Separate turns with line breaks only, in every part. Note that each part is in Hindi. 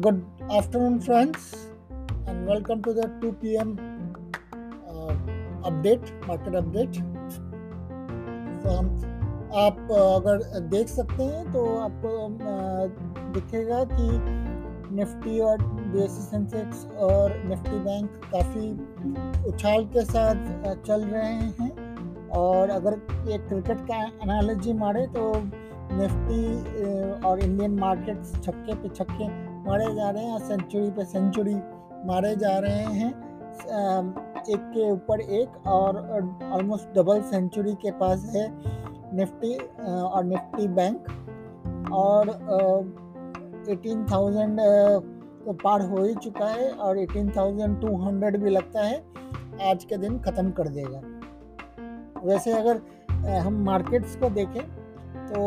Good afternoon, friends, and welcome to the 2 p.m. Uh, update, market update. So, हम आप uh, अगर देख सकते हैं तो आपको uh, दिखेगा कि निफ्टी और बीएससी सेंसेक्स और निफ्टी बैंक काफ़ी उछाल के साथ uh, चल रहे हैं और अगर एक क्रिकेट का एनालॉजी मारे तो निफ्टी और इंडियन मार्केट्स छक्के पे छक्के मारे जा रहे हैं सेंचुरी पे सेंचुरी मारे जा रहे हैं। एक के ऊपर एक और ऑलमोस्ट डबल सेंचुरी के पास है निफ्टी और निफ्टी बैंक। और एटीन थाउज़ेंड तो पार हो ही चुका है और एटीन थाउज़ेंड टू हंड्रेड भी लगता है। आज के दिन ख़त्म कर देगा। वैसे अगर हम मार्केट्स को देखें तो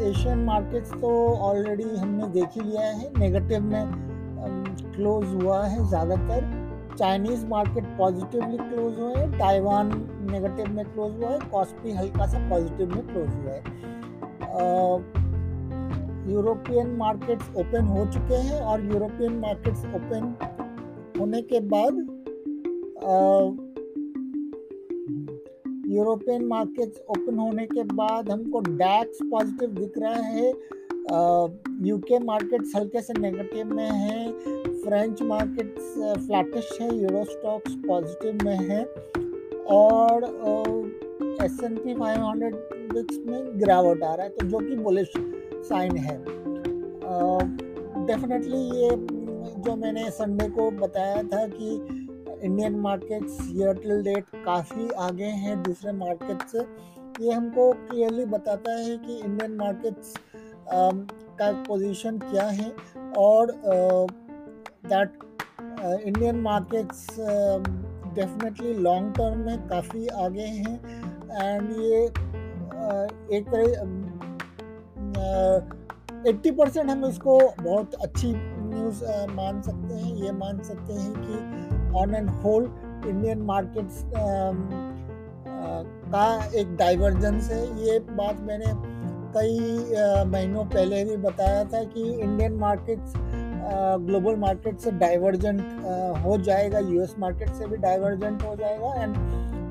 एशियन मार्केट्स तो ऑलरेडी हमने देख ही लिया है। नेगेटिव में क्लोज हुआ है ज़्यादातर। चाइनीज़ मार्केट पॉजिटिवली क्लोज हुए हैं। ताइवान नेगेटिव में क्लोज हुआ है। कॉस्पी हल्का सा पॉजिटिव में क्लोज हुआ है। यूरोपियन मार्केट्स ओपन हो चुके हैं और यूरोपियन मार्केट्स ओपन होने के बाद यूरोपियन मार्केट्स ओपन होने के बाद हमको डैक्स पॉजिटिव दिख रहा है। यूके मार्केट्स हल्के से नेगेटिव में है। फ्रेंच मार्केट्स फ्लैटिश है। यूरो स्टॉक्स पॉजिटिव में है। और S and P five hundred में गिरावट आ रहा है तो जो कि बुलिश साइन है। डेफिनेटली ये, जो मैंने संडे को बताया था कि Indian markets year till date काफ़ी आगे हैं दूसरे मार्केट से ये हमको क्लियरली बताता है कि इंडियन मार्केट्स का पोजीशन क्या है और that Indian markets definitely long term में काफ़ी आगे हैं। एंड ये uh, एक तरह एट्टी परसेंट हम इसको बहुत अच्छी न्यूज़ uh, मान सकते हैं। ये मान सकते हैं कि on and whole Indian markets का एक डाइवर्जेंस है। ये बात मैंने कई महीनों पहले भी बताया था कि इंडियन मार्केट्स ग्लोबल मार्केट से डाइवर्जेंट हो जाएगा यूएस मार्केट से भी डाइवर्जेंट हो जाएगा। एंड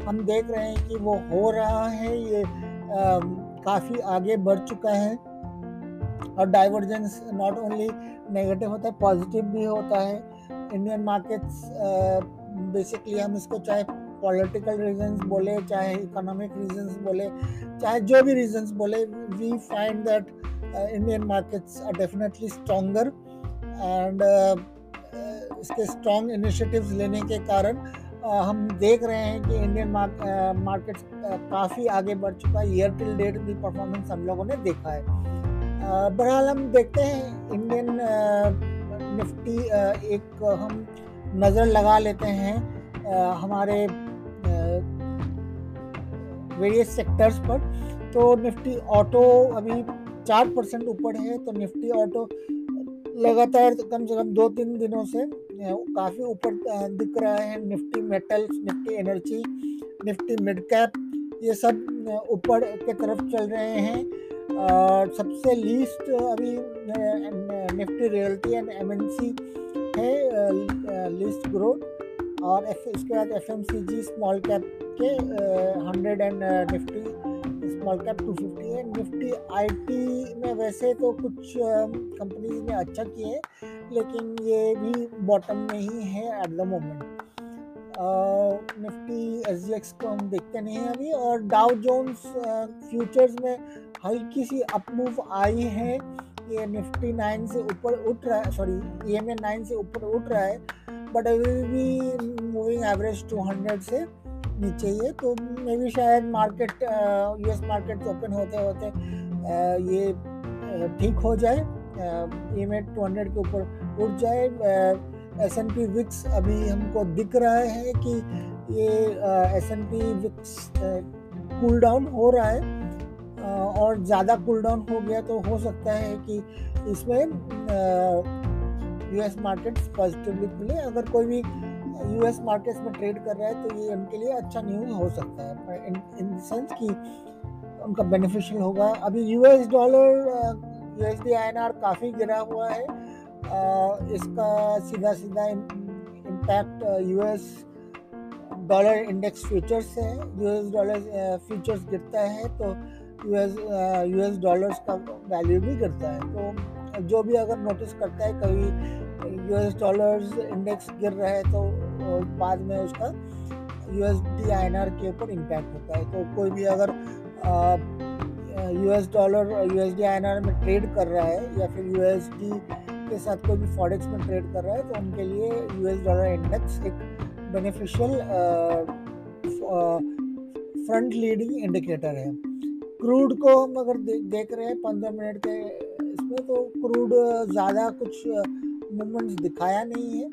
हम देख रहे हैं कि वो हो रहा है। ये काफ़ी आगे बढ़ चुका है। और डाइवर्जेंस नॉट ओनली नेगेटिव होता है पॉजिटिव भी होता है। इंडियन मार्केट्स बेसिकली हम इसको चाहे पॉलिटिकल रीजंस बोले चाहे इकोनॉमिक रीजंस बोले चाहे जो भी रीजंस बोले we find that Indian markets are definitely stronger and इसके स्ट्रॉन्ग इनिशिएटिव्स लेने के कारण uh, हम देख रहे हैं कि इंडियन मार्केट्स uh, काफ़ी आगे बढ़ चुका है। ईयर टिल डेट की परफॉर्मेंस हम लोगों ने देखा है। Uh, बहरहाल हम देखते हैं इंडियन निफ्टी एक हम नज़र लगा लेते हैं हमारे वेरियस सेक्टर्स पर। तो निफ्टी ऑटो अभी चार परसेंट ऊपर है तो निफ्टी ऑटो लगातार कम से कम दो तीन दिनों से काफ़ी ऊपर दिख रहा है। Nifty metals Nifty energy Nifty mid cap ये सब ऊपर के तरफ़ चल रहे हैं। और सबसे लीस्ट अभी Nifty realty and M N C है लिस्ट ग्रोथ और इसके बाद F M C G small cap के hundred and Nifty small cap two fifty है। निफ्टी आई टी में वैसे तो कुछ कंपनीज़ ने अच्छा किए हैं, लेकिन ये भी बॉटम में ही है at the moment Nifty S G X को हम देखते नहीं हैं अभी और डाउ जोन्स फ्यूचर्स में हल्की सी अपमूव आई है। ये निफ्टी नाइन से ऊपर उठ रहा है sorry E M A nine से ऊपर उठ रहा है बट अभी भी मूविंग एवरेज टू हंड्रेड से नीचे ही है तो मे भी शायद market U S market open होते होते ये ठीक हो जाए ई एम टू हंड्रेड के ऊपर उठ जाए एस एन पी विक्स अभी हमको दिख रहा है कि ये S and P VIX cool down हो रहा है और ज़्यादा कूल डाउन हो गया तो हो सकता है कि इसमें यूएस मार्केट्स पॉजिटिवली खुले। अगर कोई भी यूएस मार्केट्स में ट्रेड कर रहा है तो ये उनके लिए अच्छा न्यूज़ हो सकता है। इन इन सेंस कि उनका बेनिफिशियल होगा। अभी यूएस डॉलर यूएसडी आईएनआर काफ़ी गिरा हुआ है। इसका सीधा सीधा impact US dollar index futures है। यूएस डॉलर फ्यूचर्स गिरता है तो यूएस यूएस डॉलर्स का वैल्यू भी गिरता है। तो जो भी अगर नोटिस करता है कभी यूएस डॉलर्स इंडेक्स गिर रहा है तो बाद में उसका US D I N R के ऊपर इम्पैक्ट होता है। तो कोई भी अगर U S dollar US D I N R में ट्रेड कर रहा है या फिर यूएस डी के साथ कोई भी फॉरेक्स में ट्रेड कर रहा है तो उनके लिए यू एस डॉलर इंडेक्स एक बेनिफिशियल फ्रंट लीडिंग इंडिकेटर है। क्रूड को हम अगर दे, देख रहे हैं पंद्रह मिनट के इसमें तो क्रूड ज़्यादा कुछ मूवमेंट्स दिखाया नहीं है।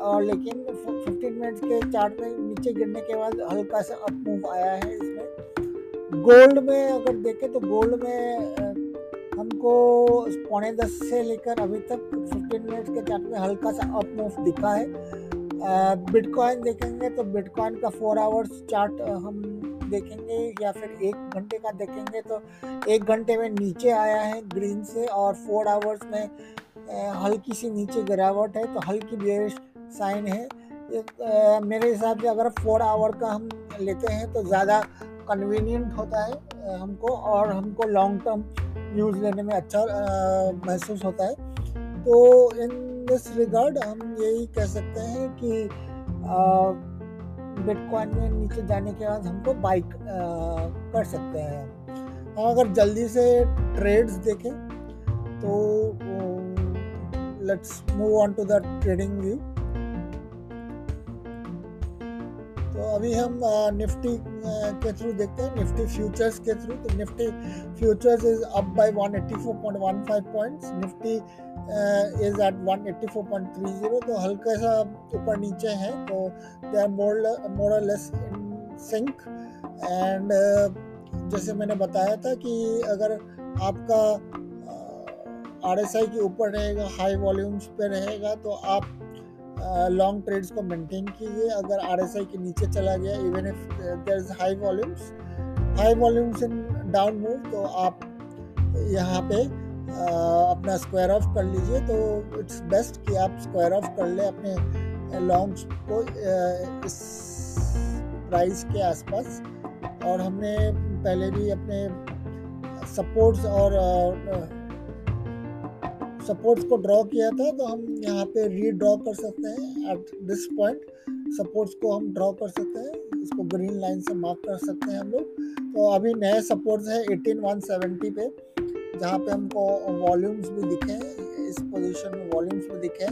और लेकिन 15 मिनट्स के चार्ट में नीचे गिरने के बाद हल्का सा अप मूव आया है इसमें। गोल्ड में अगर देखें तो गोल्ड में हमको पौने दस से लेकर अभी तक 15 मिनट्स के चार्ट में हल्का सा अप मूव दिखा है। बिटकॉइन देखेंगे तो बिटकॉइन का फोर आवर्स चार्ट हम देखेंगे या फिर एक घंटे का देखेंगे तो एक घंटे में नीचे आया है ग्रीन से और फोर आवर्स में हल्की सी नीचे गिरावट है तो हल्की बेरिश साइन है। आ, मेरे हिसाब से अगर फोर आवर का हम लेते हैं तो ज़्यादा कन्वीनियंट होता है हमको और हमको लॉन्ग टर्म यूज़ लेने में अच्छा महसूस होता है। तो इन दिस रिगार्ड हम यही कह सकते हैं कि बिटकॉइन में नीचे जाने के बाद हमको बाइक कर सकते हैं। हम अगर जल्दी से ट्रेड्स देखें तो let's move on to the trading view तो अभी हम निफ्टी के थ्रू देखते हैं। निफ्टी फ्यूचर्स के थ्रू तो Nifty futures is up by 184.15 points Nifty is at 184.30 तो हल्का सा ऊपर नीचे है तो they are more more less in sync and जैसे मैंने बताया था कि अगर आपका आर एस आई के ऊपर रहेगा हाई वॉल्यूम्स पे रहेगा तो आप लॉन्ग ट्रेड्स को मेंटेन कीजिए। अगर आर एस आई के नीचे चला गया even if there is high volumes high volumes in down move तो आप यहाँ पे अपना स्क्वायर ऑफ़ कर लीजिए तो इट्स बेस्ट कि आप स्क्वायर ऑफ़ कर ले अपने लॉन्ग्स को इस प्राइस के आसपास। और हमने पहले भी अपने सपोर्ट्स और सपोर्ट्स को ड्रॉ किया था तो हम यहाँ पे रीड्रॉ कर सकते हैं। एट दिस पॉइंट सपोर्ट्स को हम ड्रॉ कर सकते हैं। इसको ग्रीन लाइन से मार्क कर सकते हैं हम लोग। तो अभी नए सपोर्ट्स हैं एटीन वन सेवेंटी पे। जहाँ पे हमको वॉल्यूम्स भी दिखे, इस पोजीशन में वॉल्यूम्स भी दिखे।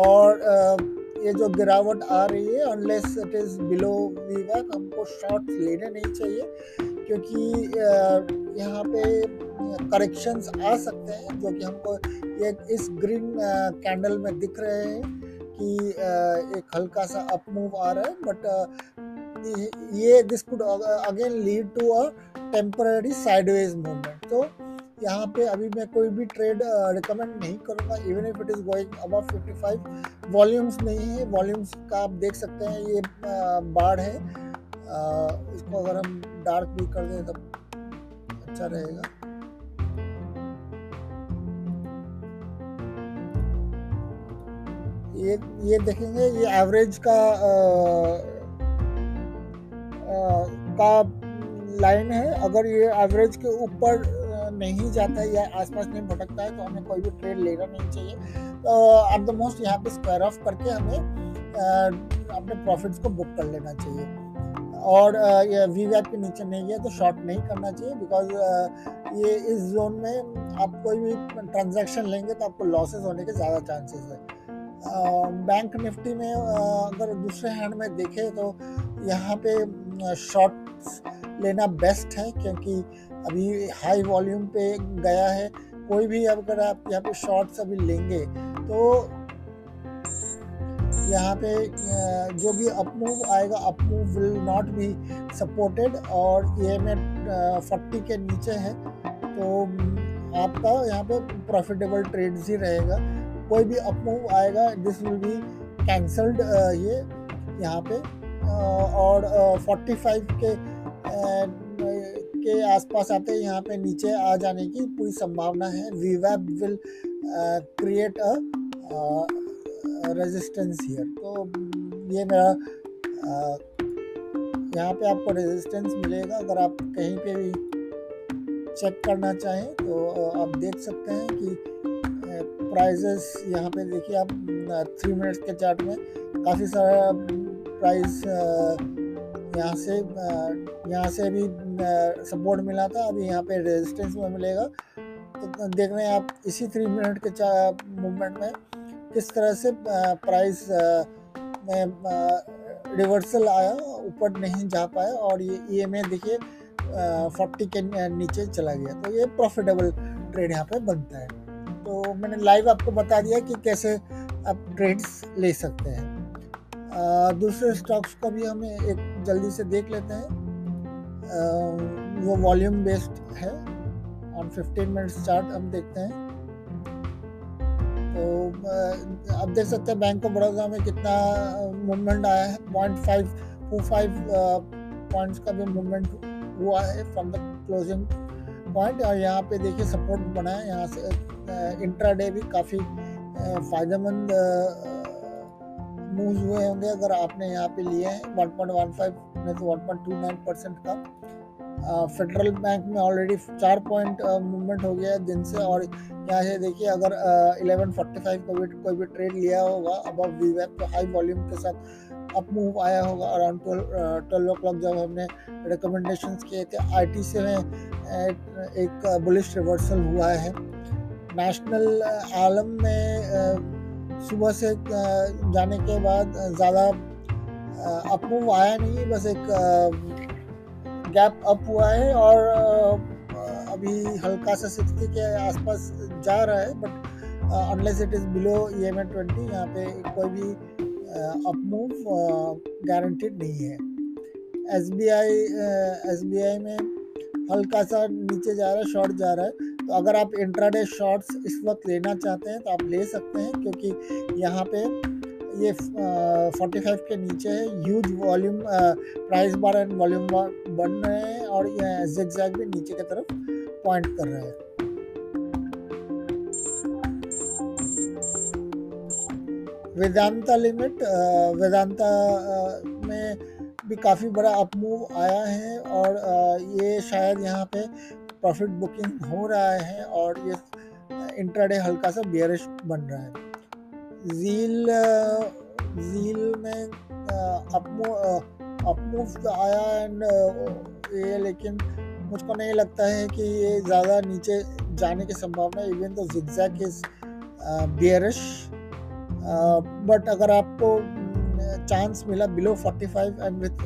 और ये जो गिरावट आ रही है unless it is below we हमको शॉर्ट लेने नहीं चाहिए। क्योंकि यहाँ पे करेक्शंस आ सकते हैं, जो कि हमको एक इस ग्रीन कैंडल में दिख रहे हैं कि एक हल्का सा अप मूव आ रहा है। बट ये this could again lead to a temporary sideways movement तो यहाँ पे अभी मैं कोई भी ट्रेड रिकमेंड नहीं करूँगा even if it is going above 55 volumes नहीं है वॉल्यूम्स का आप देख सकते हैं ये बाढ़ है इसको अगर हम डार्क भी कर दें तब अच्छा रहेगा। ये ये देखेंगे ये एवरेज का आ, आ, का लाइन है अगर ये एवरेज के ऊपर नहीं जाता है या आसपास नहीं भटकता है तो हमें कोई भी ट्रेड लेना नहीं चाहिए। एट द मोस्ट यहाँ पे स्क्वायर ऑफ़ करके हमें अपने प्रॉफिट्स को बुक कर लेना चाहिए। और वी वैप के नीचे नहीं गया तो शॉर्ट नहीं करना चाहिए बिकॉज़ ये इस जोन में आप कोई भी ट्रांजैक्शन लेंगे तो आपको लॉसेस होने के ज़्यादा चांसेस है। बैंक निफ्टी में अगर दूसरे हैंड में देखें तो यहाँ पे शॉर्ट्स लेना बेस्ट है क्योंकि अभी हाई वॉल्यूम पे गया है, कोई भी अगर आप यहाँ पे शॉर्ट्स अभी लेंगे तो यहाँ पे जो भी अपमूव आएगा upmove will not be supported और ये में फोर्टी के नीचे है तो आपका यहाँ पे प्रॉफिटेबल ट्रेड्स ही रहेगा। कोई भी अपमूव आएगा दिस विल बी कैंसल्ड ये यहाँ पे और फोर्टी फाइव के के आसपास आते हैं यहाँ पे नीचे आ जाने की पूरी संभावना है। We will create a resistance here तो ये मेरा uh, यहाँ पे आपको रेजिस्टेंस मिलेगा। अगर आप कहीं पे भी चेक करना चाहें तो आप देख सकते हैं कि प्राइजेस यहाँ पे देखिए आप थ्री मिनट्स के चार्ट में काफ़ी सारा प्राइस यहाँ से यहाँ से भी सपोर्ट मिला था, अभी यहाँ पे रेजिस्टेंस में मिलेगा। तो देख रहे हैं आप इसी थ्री मिनट के मूवमेंट में किस तरह से प्राइस में रिवर्सल आया, ऊपर नहीं जा पाया और ये ई एम देखिए फोर्टी के नीचे चला गया। तो ये प्रॉफिटेबल ट्रेड यहाँ पे बनता है। तो मैंने लाइव आपको बता दिया कि कैसे आप ट्रेड्स ले सकते हैं। दूसरे स्टॉक्स का भी हमें एक जल्दी से देख लेते हैं। वो वॉल्यूम बेस्ड है। ऑन 15 मिनट्स चार्ट हम देखते हैं। तो अब देख सकते हैं बैंक ऑफ़ बड़ौदा में कितना मूवमेंट आया है। Point five two five points का भी मूवमेंट हुआ है फ्रॉम द क्लोजिंग पॉइंट और यहाँ पे देखिए सपोर्ट बना है। यहाँ से इंट्राडे भी काफ़ी फ़ायदेमंद मूव हुए होंगे, अगर आपने यहाँ पे लिए हैं 1.15 में तो 1.29 परसेंट का। फेडरल बैंक में ऑलरेडी चार पॉइंट मूवमेंट हो गया है दिन से, और यहाँ से देखिए, अगर इलेवन फोर्टी फाइव को भी, कोई भी ट्रेड लिया होगा अब वी वेब तो हाई वॉल्यूम के साथ अप मूव आया होगा अराउंड ट्वेल्व ओ क्लॉक जब हमने रिकमेंडेशन किए थे आई टी से में एक बुलिश रिवर्सल हुआ है। नेशनल आलम में सुबह से जाने के बाद ज़्यादा अप मूव आया नहीं, बस एक गैप अप हुआ है और अभी हल्का सा सिक्सटी के आसपास जा रहा है but unless it is below E M twenty यहाँ पे कोई भी अपमूव गारंटेड नहीं है। S B I S B I में हल्का सा नीचे जा रहा है शॉर्ट जा रहा है। तो अगर आप इंट्राडे शॉर्ट्स इस वक्त लेना चाहते हैं तो आप ले सकते हैं, क्योंकि यहाँ पे ये फोर्टी फाइव के नीचे है। Huge volume price bar and volume bar बन रहे हैं और ये जिग भी नीचे की तरफ़ पॉइंट कर रहे हैं। वेदांता लिमिट वेदांता में भी काफ़ी बड़ा अप मूव आया है और ये शायद यहाँ पे प्रॉफिट बुकिंग हो रहा है और ये इंट्राडे हल्का सा बियरिश बन रहा है। झील झील में अपमूव तो आया एंड ये लेकिन मुझको नहीं लगता है कि ये ज़्यादा नीचे जाने की संभावना इवन तो जिग्जैक इज़ बियरिश बट अगर आपको चांस मिला बिलो 45 एंड विथ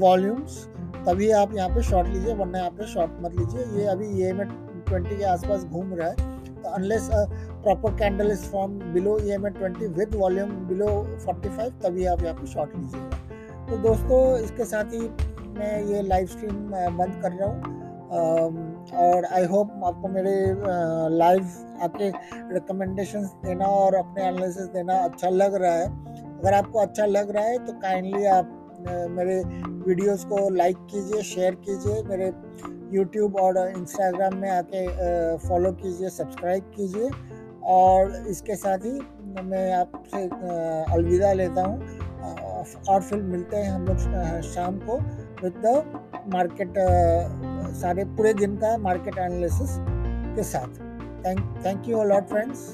वॉल्यूम्स तभी आप यहाँ पे शॉर्ट लीजिए, वरना यहाँ पे शॉर्ट मत लीजिए। ये अभी ये में ट्वेंटी के आसपास घूम रहा है। तो unless proper candle is form below E M twenty with volume below forty five तभी आप यहाँ पे शॉर्ट लीजिएगा। तो दोस्तों, इसके साथ ही मैं ये लाइव स्ट्रीम बंद कर रहा हूँ। और आई होप आपको मेरे लाइव आपके रिकमेंडेशंस देना और अपने एनालिसिस देना अच्छा लग रहा है। अगर आपको अच्छा लग रहा है तो काइंडली आप मेरे वीडियोस को लाइक कीजिए शेयर कीजिए, मेरे यूट्यूब और इंस्टाग्राम में आके फॉलो कीजिए सब्सक्राइब कीजिए। और इसके साथ ही मैं आपसे अलविदा लेता हूँ। और फिर मिलते हैं हम लोग शाम को विद द मार्केट सारे पूरे दिन का मार्केट एनालिसिस के साथ। Thank thank you a lot friends